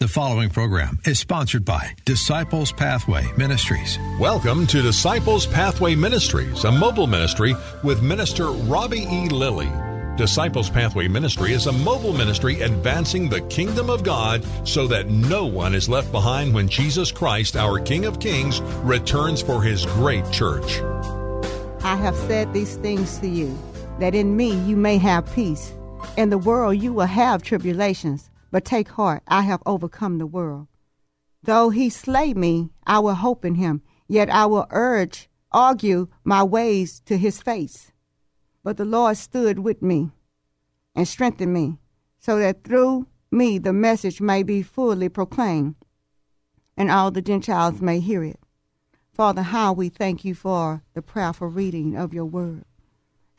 The following program is sponsored by Disciples Pathway Ministries. Welcome to Disciples Pathway Ministries, a mobile ministry with Minister Robbie E. Lilly. Disciples Pathway Ministry is a mobile ministry advancing the kingdom of God so that no one is left behind when Jesus Christ, our King of Kings, returns for his great church. I have said these things to you, that in me you may have peace. In the world you will have tribulations but take heart, I have overcome the world. Though he slay me, I will hope in him, yet I will urge, argue my ways to his face. But the Lord stood with me and strengthened me, so that through me the message may be fully proclaimed, and all the Gentiles may hear it. Father, how we thank you for the prayerful reading of your word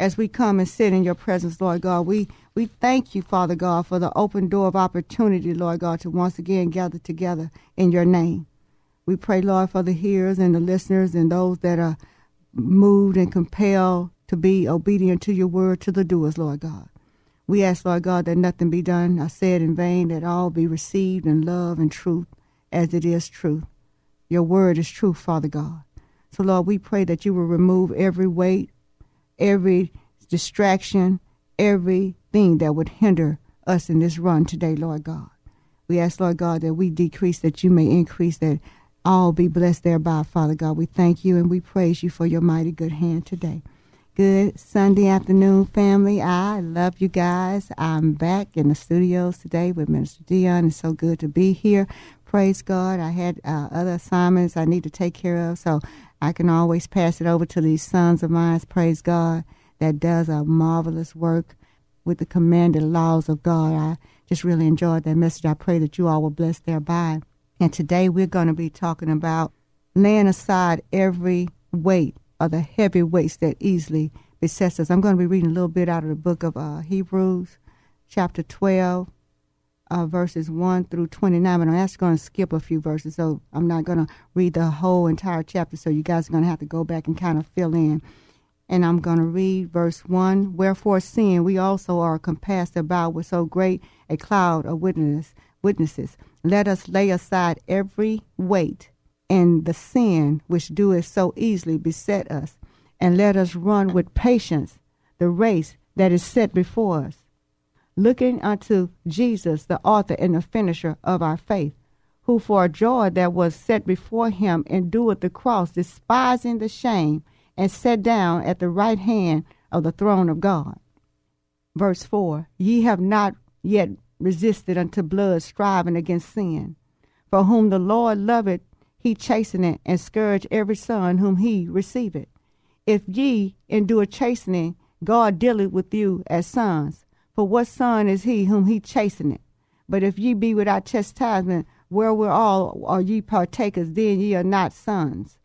as we come and sit in your presence, Lord God. We, we thank you, Father God, for the open door of opportunity, Lord God, to once again gather together in your name. We pray, Lord, for the hearers and the listeners and those that are moved and compelled to be obedient to your word, to the doers, Lord God. We ask, Lord God, that nothing be done, I said in vain, that all be received in love and truth as it is truth. Your word is truth, Father God. So, Lord, we pray that you will remove every weight, every distraction, everything that would hinder us in this run today, Lord God. We ask, Lord God, that we decrease, that you may increase, that all be blessed thereby, Father God. We thank you and we praise you for your mighty good hand today. Good Sunday afternoon, family. I love you guys. I'm back in the studios today with Minister Dion. It's so good to be here. Praise God. I had uh, other assignments I need to take care of, so I can always pass it over to these sons of mine, praise God, that does a marvelous work with the commanded laws of God. I just really enjoyed that message. I pray that you all were blessed thereby. And today we're going to be talking about laying aside every weight or the heavy weights that easily besets us. I'm going to be reading a little bit out of the book of uh, Hebrews, chapter 12, uh, verses 1 through 29, but I'm actually going to skip a few verses, so I'm not going to read the whole entire chapter, so you guys are going to have to go back and kind of fill in. And I'm going to read verse 1 Wherefore, seeing we also are compassed about with so great a cloud of witness, witnesses, let us lay aside every weight and the sin which doeth so easily beset us, and let us run with patience the race that is set before us looking unto Jesus, the author and the finisher of our faith, who for a joy that was set before him endured the cross, despising the shame, and sat down at the right hand of the throne of God. Verse 4 Ye have not yet resisted unto blood, striving against sin. For whom the Lord loveth, he chasteneth and scourge every son whom he receiveth. If ye endure chastening, God dealeth with you as sons. For what son is he whom he chasteneth? But if ye be without chastisement, wherewithal are ye partakers, then ye are not sons.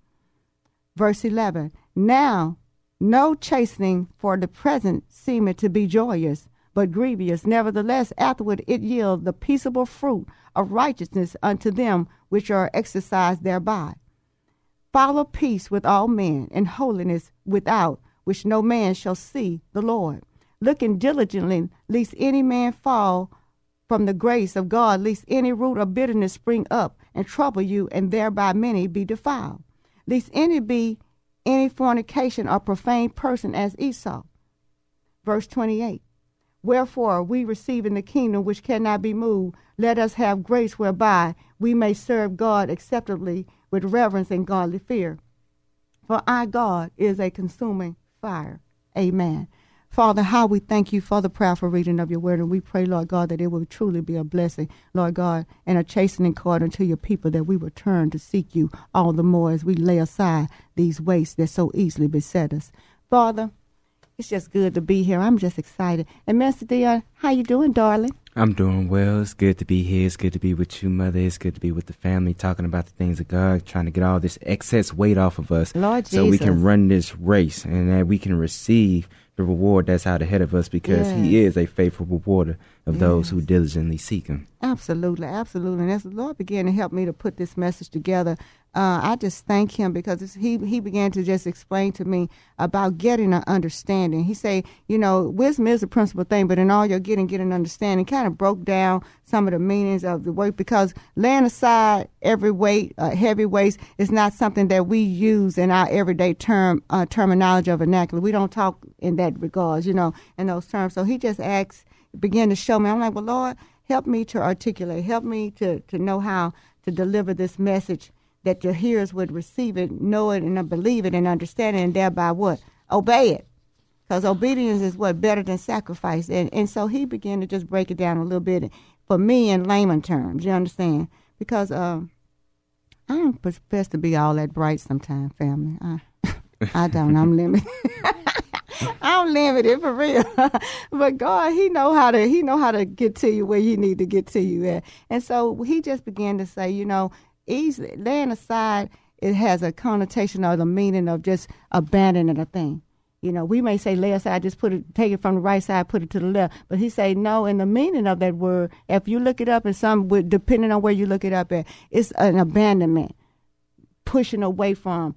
Verse 11 Now no chastening for the present seemeth to be joyous, but grievous. Nevertheless, afterward it yield the peaceable fruit of righteousness unto them which are exercised thereby. Follow peace with all men, and holiness without which no man shall see the Lord looking diligently, lest any man fall from the grace of God, lest any root of bitterness spring up and trouble you, and thereby many be defiled. Lest any be any fornication or profane person as Esau. Verse 28. Wherefore, we receiving the kingdom which cannot be moved, let us have grace whereby we may serve God acceptably with reverence and godly fear. For our God is a consuming fire. Amen. Father, how we thank you for the prayerful reading of your word, and we pray, Lord God, that it will truly be a blessing, Lord God, and a chastening cord unto your people, that we will turn to seek you all the more as we lay aside these wastes that so easily beset us. Father, it's just good to be here. I'm just excited. And Master Dion, how you doing, darling? I'm doing well. It's good to be here. It's good to be with you, mother. It's good to be with the family, talking about the things of God, trying to get all this excess weight off of us, Lord so we can run this race and that we can receive the reward that's out ahead of us, because He is a faithful rewarder of those who diligently seek Him. Absolutely, absolutely. And as the Lord began to help me to put this message together, uh, I just thank Him because it's, He He began to just explain to me about getting an understanding. He say, you know, wisdom is the principal thing, but in all you're getting, get an understanding. Kind of broke down some of the meanings of the word because laying aside every weight, uh, heavy weights, is not something that we use in our everyday term uh, terminology or vernacular. We don't talk in that regards, you know, in those terms. So He just asks began to show me. I'm like, well, Lord, help me to articulate, help me to, to know how to deliver this message that your hearers would receive it, know it, and believe it, and understand it, and thereby what? Obey it. Because obedience is what better than sacrifice. And and so he began to just break it down a little bit for me in layman terms. You understand? Because um, I don't profess to be all that bright sometimes, family. I, I don't. I'm limited. I'm limited for real. but God, He know how to He know how to get to you where you need to get to you at. And so He just began to say, you know, easily laying aside it has a connotation or the meaning of just abandoning a thing. You know, we may say lay aside, just put it, take it from the right side, put it to the left. But he say no. In the meaning of that word, if you look it up in some, depending on where you look it up at, it's an abandonment, pushing away from,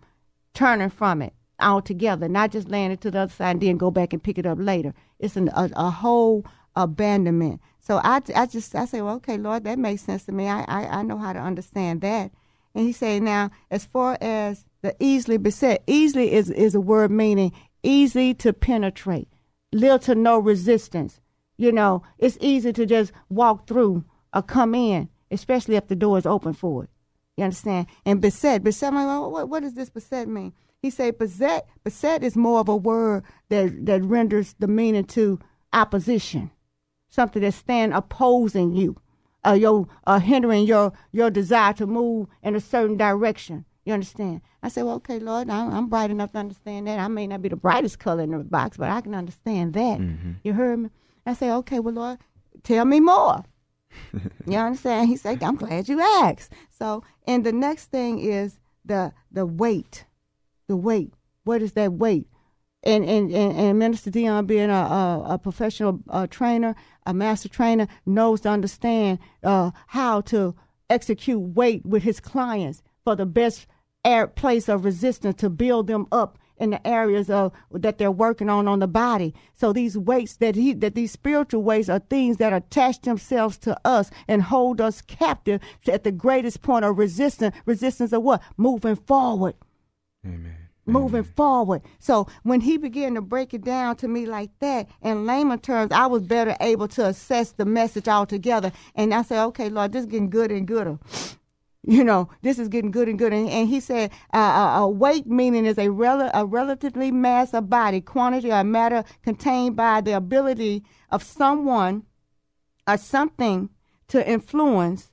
turning from it altogether, not just laying it to the other side and then go back and pick it up later. It's an, a, a whole abandonment. So I, I just I say, well, okay, Lord, that makes sense to me. I, I, I know how to understand that. And he said, now, as far as the easily beset, easily is, is a word meaning easy to penetrate, little to no resistance. You know, it's easy to just walk through or come in, especially if the door is open for it. You understand? And beset, beset, like, well, what, what does this beset mean? He said, beset, beset is more of a word that, that renders the meaning to opposition, something that stand opposing you, uh, your, uh, hindering your, your desire to move in a certain direction. You understand? I said, well, okay, Lord, I'm, I'm bright enough to understand that. I may not be the brightest color in the box, but I can understand that. You heard me? I said, okay, well, Lord, tell me more. you understand? He said, I'm glad you asked. So, and the next thing is the the weight. The weight. What is that weight? And and, and, and Minister Dion being a, a, a professional uh, trainer, a master trainer, knows to understand uh, how to execute weight with his clients for the best air, place of resistance to build them up in the areas of that they're working on on the body. So these weights that he that these spiritual weights are things that attach themselves to us and hold us captive at the greatest point of resistance. Resistance of what? Moving forward Amen. moving forward. So when he began to break it down to me like that in layman terms, I was better able to assess the message altogether. And I said, okay, Lord, this is getting good and gooder. You know, this is getting good and good. And, and he said, uh, a, a weight meaning is a, rel- a relatively mass of body, quantity or matter contained by the ability of someone or something to influence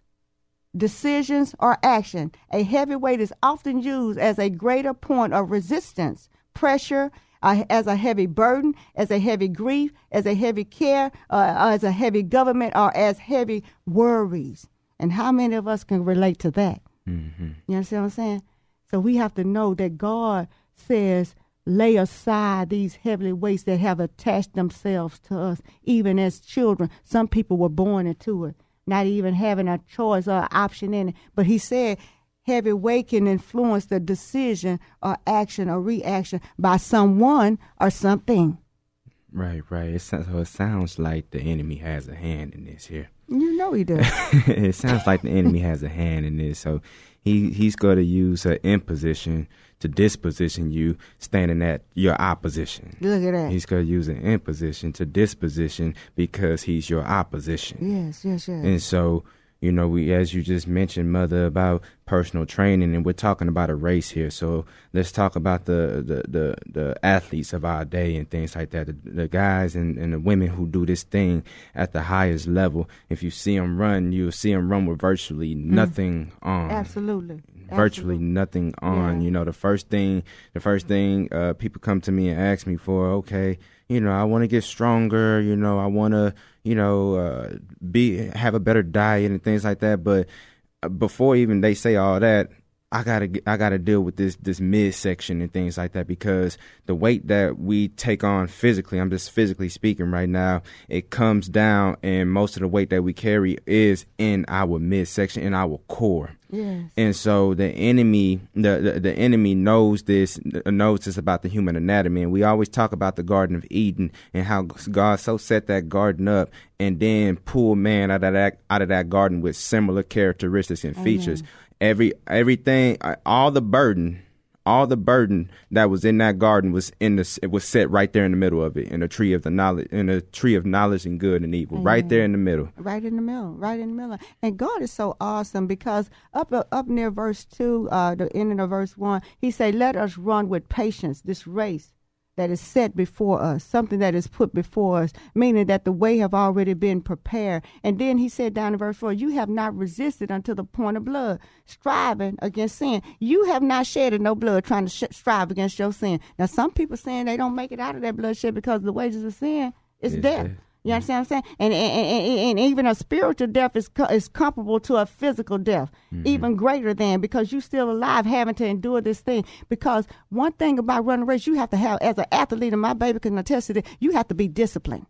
decisions, or action. A heavy weight is often used as a greater point of resistance, pressure, uh, as a heavy burden, as a heavy grief, as a heavy care, uh, as a heavy government, or as heavy worries. And how many of us can relate to that? Mm-hmm. You understand what I'm saying? So we have to know that God says, lay aside these heavy weights that have attached themselves to us, even as children. Some people were born into it, not even having a choice or option in it. But He said, heavy weight can influence the decision or action or reaction by someone or something. Right, right. It sounds, so it sounds like the enemy has a hand in this here. You know He does. it sounds like the enemy has a hand in this. So he he's going to use an imposition to disposition you, standing at your opposition. Look at that. He's going to use an imposition to disposition because he's your opposition. yes, yes, yes. And so, you know, we as you just mentioned, mother, about personal training, and we're talking about a race here. So let's talk about the the the, the athletes of our day and things like that. The, the guys and, and the women who do this thing at the highest level. If you see them run, you'll see them run with virtually nothing on. Absolutely. virtually Absolutely. nothing on. Yeah. You know, the first thing, the first thing uh, people come to me and ask me for, okay, you know, I want to get stronger. You know, I want to, you know, uh, be have a better diet and things like that. But before even they say all that, I gotta I gotta deal with this this midsection and things like that because the weight that we take on physically, I'm just physically speaking right now, it comes down, and most of the weight that we carry is in our midsection, in our core. Yes. And so the enemy, the, the the enemy knows this, knows this about the human anatomy. And we always talk about the Garden of Eden and how God so set that garden up, and then pull man out of that out of that garden with similar characteristics and features. Every everything, uh, all the burden, all the burden that was in that garden was in the it was set right there in the middle of it, in the tree of the knowledge, in the tree of knowledge and good and evil, right there in the middle. right in the middle, right in the middle. And God is so awesome because up up near verse two, uh, the end of verse one, He say, "Let us run with patience this race that is set before us, something that is put before us, meaning that the way have already been prepared." And then He said down in verse four, "You have not resisted unto the point of blood, striving against sin. You have not shedded no blood trying to sh- strive against your sin." Now, some people saying they don't make it out of that bloodshed because the wages of sin is death. You understand what I'm saying? And and, and, and even a spiritual death is co- is comparable to a physical death, mm-hmm. even greater than because you're still alive, having to endure this thing. Because one thing about running a race, you have to have as an athlete, and my baby can attest to that. You have to be disciplined.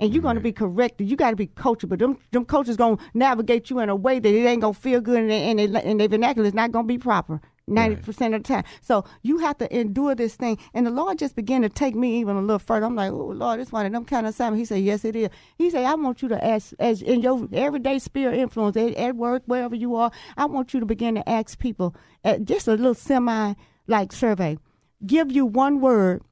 And you're going to be corrected. You got to be coachable. Them, them coaches going to navigate you in a way that it ain't going to feel good, and, they, and, they, and their vernacular is not going to be proper. Ninety percent of the time. So you have to endure this thing. And the Lord just began to take me even a little further. I'm like, oh Lord, this one of them kind of assignment. He said, Yes, it is. He said, I want you to ask as in your everyday spirit influence at, at work, wherever you are, I want you to begin to ask people just a little semi like survey. Give you one word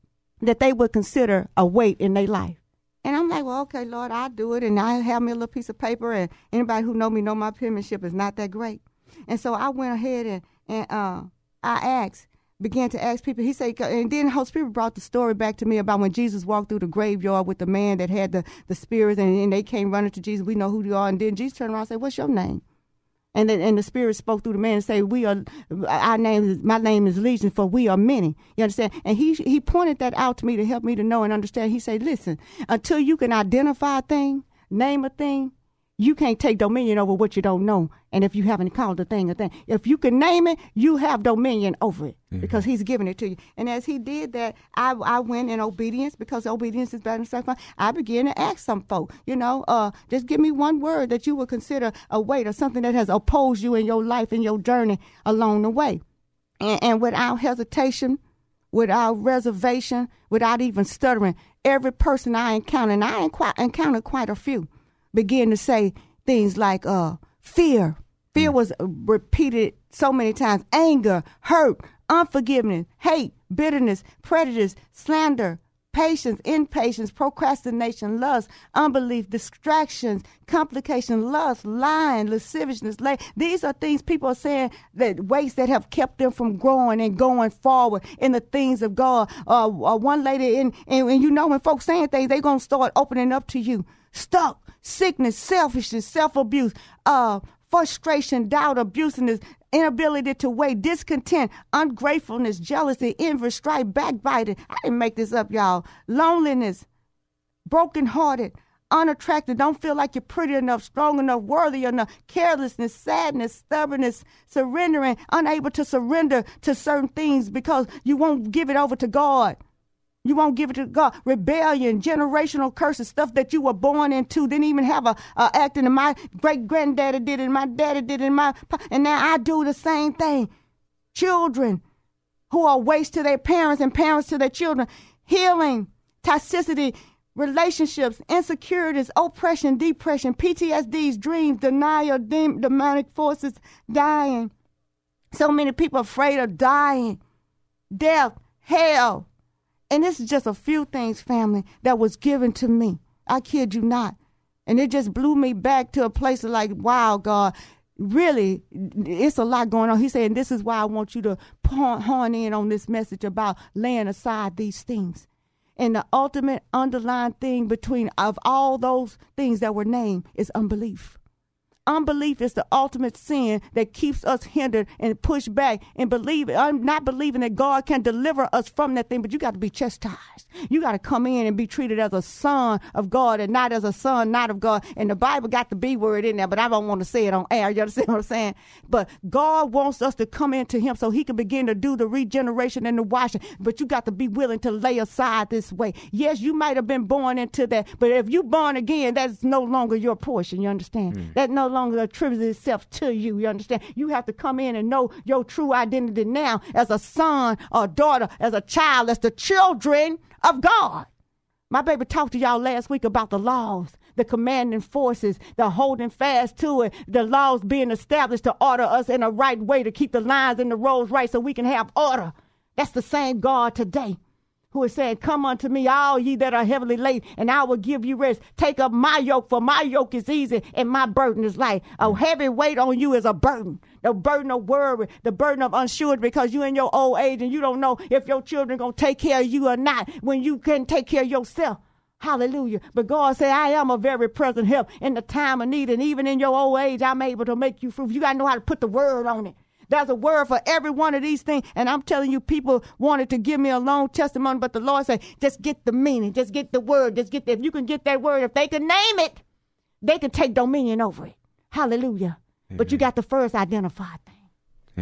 that they would consider a weight in their life. And I'm like, well, okay, Lord, I'll do it. And I have me a little piece of paper. And anybody who know me know my penmanship is not that great. And so I went ahead and, and uh, I asked, began to ask people. He said, and then the Holy Spirit brought the story back to me about when Jesus walked through the graveyard with the man that had the, the spirits. And, and they came running to Jesus. We know who you are. And then Jesus turned around and said, what's your name? And then, and the spirit spoke through the man and say, "We are, our name is, my name is Legion, for we are many." You understand? And he he pointed that out to me to help me to know and understand. He said, "Listen, until you can identify a thing, name a thing, you can't take dominion over what you don't know. And if you haven't called a thing a thing, if you can name it, you have dominion over it because He's given it to you. And as He did that, I I went in obedience because obedience is better than sacrifice. I began to ask some folk, you know, uh, just give me one word that you would consider a weight or something that has opposed you in your life and your journey along the way, and, and without hesitation without reservation, without even stuttering. Every person I encountered, and I encountered quite a few, begin to say things like uh, fear. Fear was uh, repeated so many times. Anger, hurt, unforgiveness, hate, bitterness, prejudice, slander, patience, impatience, procrastination, lust, unbelief, distractions, complication, lust, lying, lasciviousness. La- These are things people are saying that weights that have kept them from growing and going forward in the things of God. Uh, uh, one lady, in, and, and you know when folks saying things, they're going to start opening up to you. Stuck, sickness, selfishness, self abuse, uh, frustration, doubt, abusiveness, inability to wait, discontent, ungratefulness, jealousy, envy, strife, backbiting. I didn't make this up, y'all. Loneliness, brokenhearted, unattractive, don't feel like you're pretty enough, strong enough, worthy enough, carelessness, sadness, stubbornness, surrendering, unable to surrender to certain things because you won't give it over to God. You won't give it to God. Rebellion, generational curses, stuff that you were born into, didn't even have a, a acting. And my great granddaddy did it, my daddy did it, and my and now I do the same thing. Children who are waste to their parents and parents to their children. Healing, toxicity, relationships, insecurities, oppression, depression, PTSDs, dreams, denial, dem- demonic forces, dying. So many people afraid of dying, death, hell. And this is just a few things, family, that was given to me. I kid you not. And it just blew me back to a place of like, wow, God, really, it's a lot going on. He said, and this is why I want you to hone in on this message about laying aside these things. And the ultimate underlying thing between of all those things that were named is unbelief. Unbelief is the ultimate sin that keeps us hindered and pushed back and believe I'm not believing that God can deliver us from that thing, but you got to be chastised. You got to come in and be treated as a son of God and not as a son not of God. And the Bible got the B word in there, but I don't want to say it on air. You understand what I'm saying? But God wants us to come into Him so He can begin to do the regeneration and the washing. But you got to be willing to lay aside this way. Yes, you might have been born into that, but if you born again, that's no longer your portion. You understand? Mm. That no longer attributes itself to you. You understand? You have to come in and know your true identity now as a son or daughter, as a child, as the children of God. My baby talked to y'all last week about the laws, the commanding forces, the holding fast to it, the laws being established to order us in a right way to keep the lines and the roads right so we can have order. That's the same God today who is saying, Come unto me, all ye that are heavily laden, and I will give you rest. Take up my yoke, for my yoke is easy and my burden is light. A mm. heavy weight on you is a burden. The burden of worry, the burden of unsurety because you in your old age and you don't know if your children gonna take care of you or not when you can take care of yourself. Hallelujah. But God said, I am a very present help in the time of need. And even in your old age, I'm able to make you fruitful. You got to know how to put the word on it. There's a word for every one of these things. And I'm telling you, people wanted to give me a long testimony, but the Lord said, just get the meaning, just get the word, just get the, if you can get that word, if they can name it, they can take dominion over it. Hallelujah. Amen. But you got the first identified thing.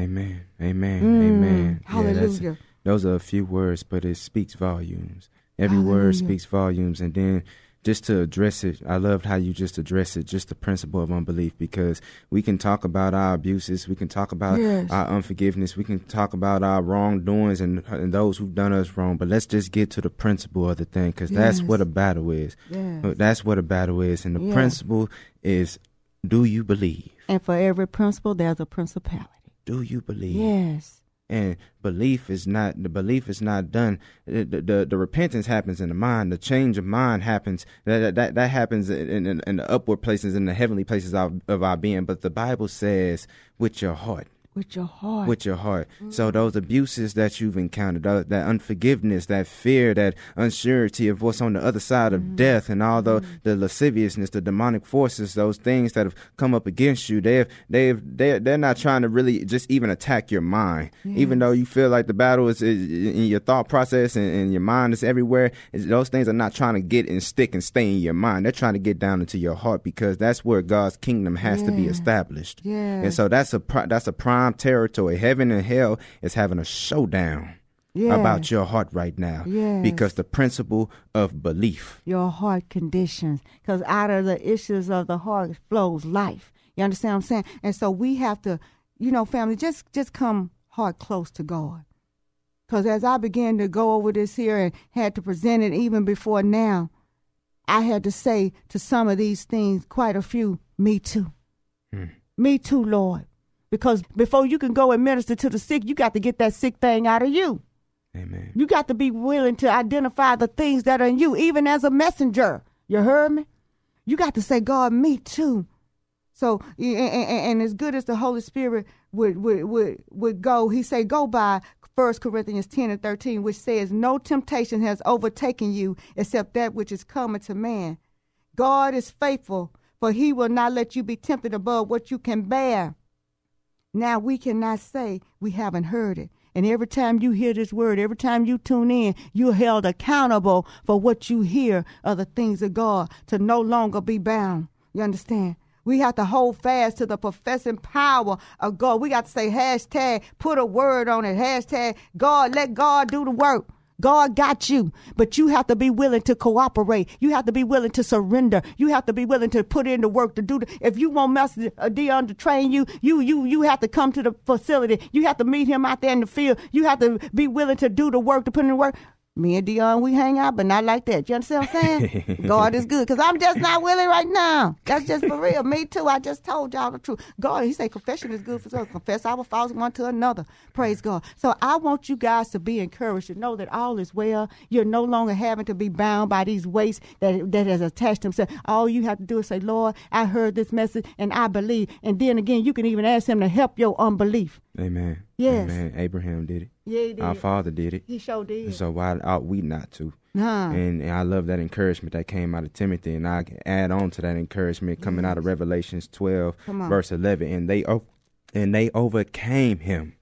Amen. Amen. Mm. Amen. Hallelujah. Yeah, those are a few words, but it speaks volumes. Every Hallelujah. word speaks volumes. And then just to address it, I loved how you just address it, just the principle of unbelief, because we can talk about our abuses, we can talk about yes. our unforgiveness, we can talk about our wrongdoings and, and those who've done us wrong, but let's just get to the principle of the thing, because yes. that's what a battle is. Yes. Uh, that's what a battle is. And the principle is do you believe? And for every principle, there's a principality. Do you believe? Yes and belief is not the belief is not done. The, the, the repentance happens in the mind. The change of mind happens. That that, that happens in, in, in the upward places in the heavenly places of, of our being. But the bible says with your heart with your heart. With your heart. Mm-hmm. So those abuses that you've encountered, that unforgiveness, that fear, that uncertainty of what's on the other side of mm-hmm. death, and all the, mm-hmm. the lasciviousness, the demonic forces, those things that have come up against you, they've they've they're, they're not trying to really just even attack your mind. Yes. Even though you feel like the battle is, in your thought process and, and your mind is everywhere, those things are not trying to get and stick and stay in your mind. They're trying to get down into your heart because that's where God's kingdom has yeah. to be established. Yes. And so that's a that's a prime prime territory. Heaven and hell is having a showdown about your heart right now. Yes. Because the principle of belief. Your heart conditions. Because out of the issues of the heart flows life. You understand what I'm saying? And so we have to, you know, family, just just come heart close to God. Because as I began to go over this here and had to present it even before now, I had to say to some of these things, quite a few, me too. Hmm. Me too, Lord. Because before you can go and minister to the sick, you got to get that sick thing out of you. Amen. You got to be willing to identify the things that are in you, even as a messenger. You heard me? You got to say, God, me too. So, and, and, as good as the Holy Spirit would, would, would, would go, he say, go by 1 Corinthians 10 and 13, which says, No temptation has overtaken you except that which is common to man. God is faithful, for he will not let you be tempted above what you can bear. Now we cannot say we haven't heard it. And every time you hear this word, every time you tune in, you're held accountable for what you hear of the things of God to no longer be bound. You understand? We have to hold fast to the professing power of God. We got to say hashtag, put a word on it, hashtag God, let God do the work. God got you, but you have to be willing to cooperate. You have to be willing to surrender. You have to be willing to put in the work to do the. If you want Master uh, Dion to train you, you you you have to come to the facility. You have to meet him out there in the field. You have to be willing to do the work to put in the work. Me and Dion, we hang out, but not like that. You understand what I'm saying? God is good because I'm just not willing right now. That's just for real. Me too. I just told y'all the truth. God, He said confession is good for us. Confess our faults one to another. Praise God. So I want you guys to be encouraged to know that all is well. You're no longer having to be bound by these weights that that has attached themselves. All you have to do is say, Lord, I heard this message and I believe. And then again, you can even ask Him to help your unbelief. Amen. Yes. Amen. Abraham did it. Yeah, he did. Our father did it. He sure did. So why ought we not to? Nah. And, and I love that encouragement that came out of Timothy, and I can add on to that encouragement coming out of Revelations twelve, verse eleven, and they and they overcame him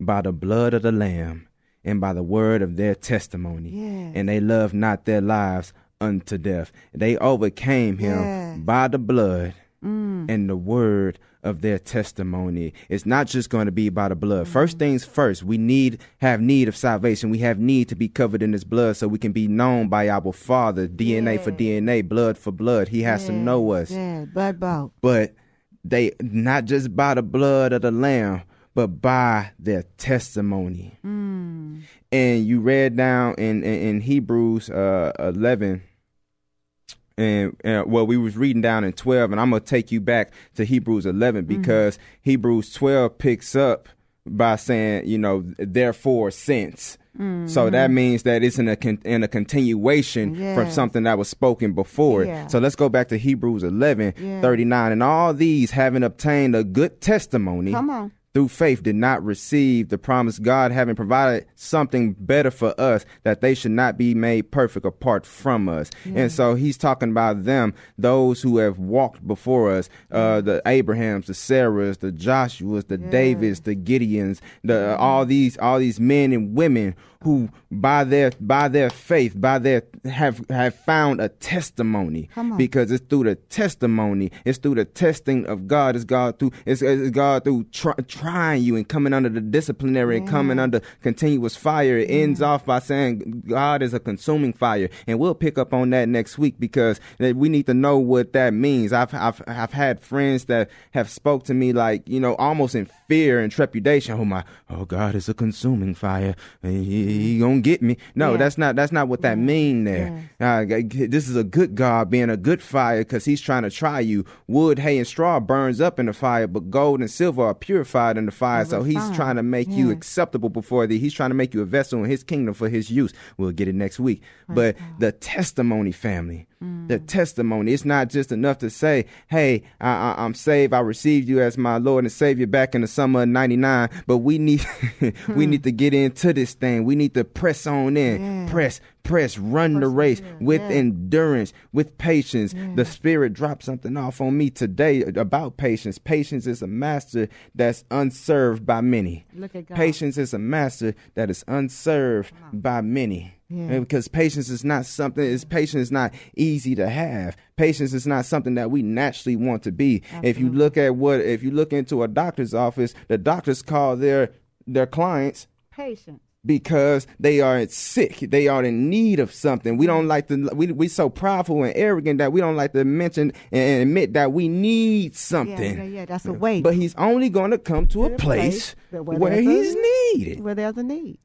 by the blood of the Lamb and by the word of their testimony, Yes. and they loved not their lives unto death. They overcame him Yes. by the blood Mm. and the word of their testimony. It's not just going to be by the blood. Mm. First things first, we need have need of salvation. We have need to be covered in his blood so we can be known by our Father, DNA for DNA, blood for blood. He has to know us. Yeah, blood bought. But they not just by the blood of the lamb, but by their testimony. Mm. And you read down in in, in Hebrews uh, eleven and uh, well we was reading down in 12 and i'm gonna take you back to hebrews 11 because hebrews 12 picks up by saying you know therefore since so that means that it's in a con- in a continuation from something that was spoken before Yeah. so let's go back to hebrews 11 Yeah. 39 and all these having obtained a good testimony Come on. Through faith did not receive the promise God having provided something better for us that they should not be made perfect apart from us. And so he's talking about them, those who have walked before us, uh, the Abrahams, the Sarahs, the Joshuas, the Davids, the Gideons, the all these all these men and women who by their by their faith, by their have have found a testimony because it's through the testimony, it's through the testing of God, it's God through it's, it's God through try, trying you and coming under the disciplinary and coming under continuous fire. It ends off by saying God is a consuming fire, and we'll pick up on that next week because we need to know what that means. I've I've I've had friends that have spoke to me like you know almost in fear and trepidation. Oh my, oh God is a consuming fire. He, he gonna get me. No, Yeah. that's not that's not what that mean there. Uh, this is a good God being a good fire because he's trying to try you. Wood, hay, and straw burns up in the fire, but gold and silver are purified in the fire. So he's trying to make you acceptable before thee. He's trying to make you a vessel in his kingdom for his use. We'll get it next week. But the testimony, family, Mm. the testimony. It's not just enough to say, "Hey, I, I, I'm saved. I received you as my Lord and Savior back in the summer of '99." But we need we need to get into this thing. We need to press on in, Yeah. press, press, run the race with Yeah. endurance, with patience. The Spirit dropped something off on me today about patience. Patients is a master that's unserved by many. Look at God. Patience is a master that is unserved by many. Yeah. Because patience is not something. Is patience is not easy to have. Patience is not something that we naturally want to be. If you look at what, if you look into a doctor's office, the doctors call their their clients Patience. Because they are sick. They are in need of something. We don't like to. We we so prideful and arrogant that we don't like to mention and admit that we need something. Yeah, yeah, yeah. That's a way. But he's only going to come to a place place where, where he's a- needed. where there's a need.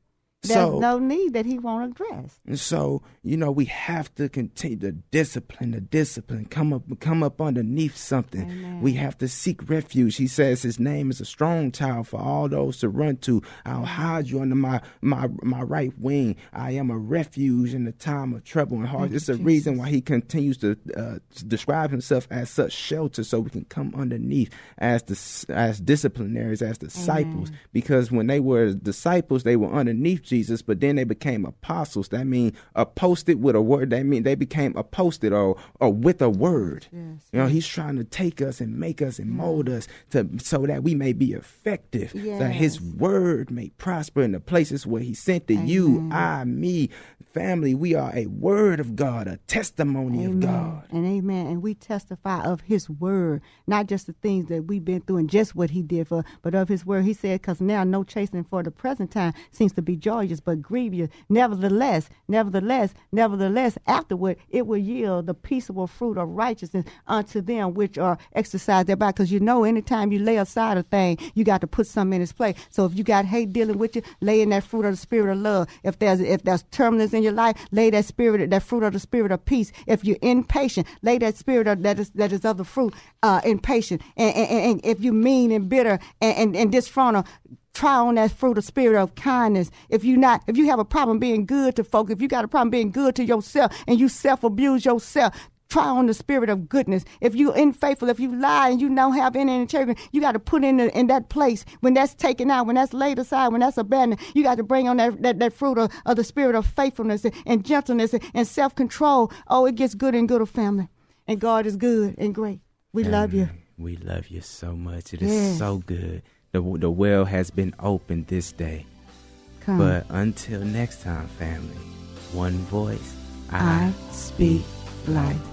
There's So- no need that he won't address. And so, you know, we have to continue the discipline, the discipline, come up come up underneath something. Amen. We have to seek refuge. He says his name is a strong tower for all those to run to. I'll hide you under my my my right wing. I am a refuge in the time of trouble and hard. It's a reason why he continues to uh, to describe himself as such shelter so we can come underneath as the as disciplinaries, as disciples. Because when they were disciples, they were underneath Jesus, but then they became apostles. That means a posted with a word. That means they became a posted or or with a word. Yes, You know, he's trying to take us and make us and mold us to so that we may be effective. That his word may prosper in the places where he sent to you, I, me, family. We are a word of God, a testimony of God. And amen. And we testify of his word, not just the things that we've been through and just what he did for, but of his word. He said, because now no chastening for the present time seems to be joyous, but grievous. Nevertheless, nevertheless, nevertheless, afterward it will yield the peaceable fruit of righteousness unto them which are exercised thereby. Because you know, anytime you lay aside a thing, you got to put something in its place. So if you got hate dealing with you, lay in that fruit of the spirit of love. If there's if there's turbulence in your life, lay that spirit, that fruit of the spirit of peace. If you're impatient, lay that spirit of, that is that is of the fruit, uh, impatient. And, and, and if you're mean and bitter and, and, and disfrontal, try on that fruit of spirit of kindness. If you not, if you have a problem being good to folk, if you got a problem being good to yourself and you self abuse yourself, try on the spirit of goodness. If you're unfaithful, if you lie and you don't have any integrity, you got to put in the, in that place when that's taken out, when that's laid aside, when that's abandoned. You got to bring on that that, that fruit of, of the spirit of faithfulness and, and gentleness and, and self control. Oh, it gets good and good of family, and God is good and great. We love you. We love you so much. It is yes. so good. The, the well has been opened this day. Come. But until next time, family, one voice, I, I speak light.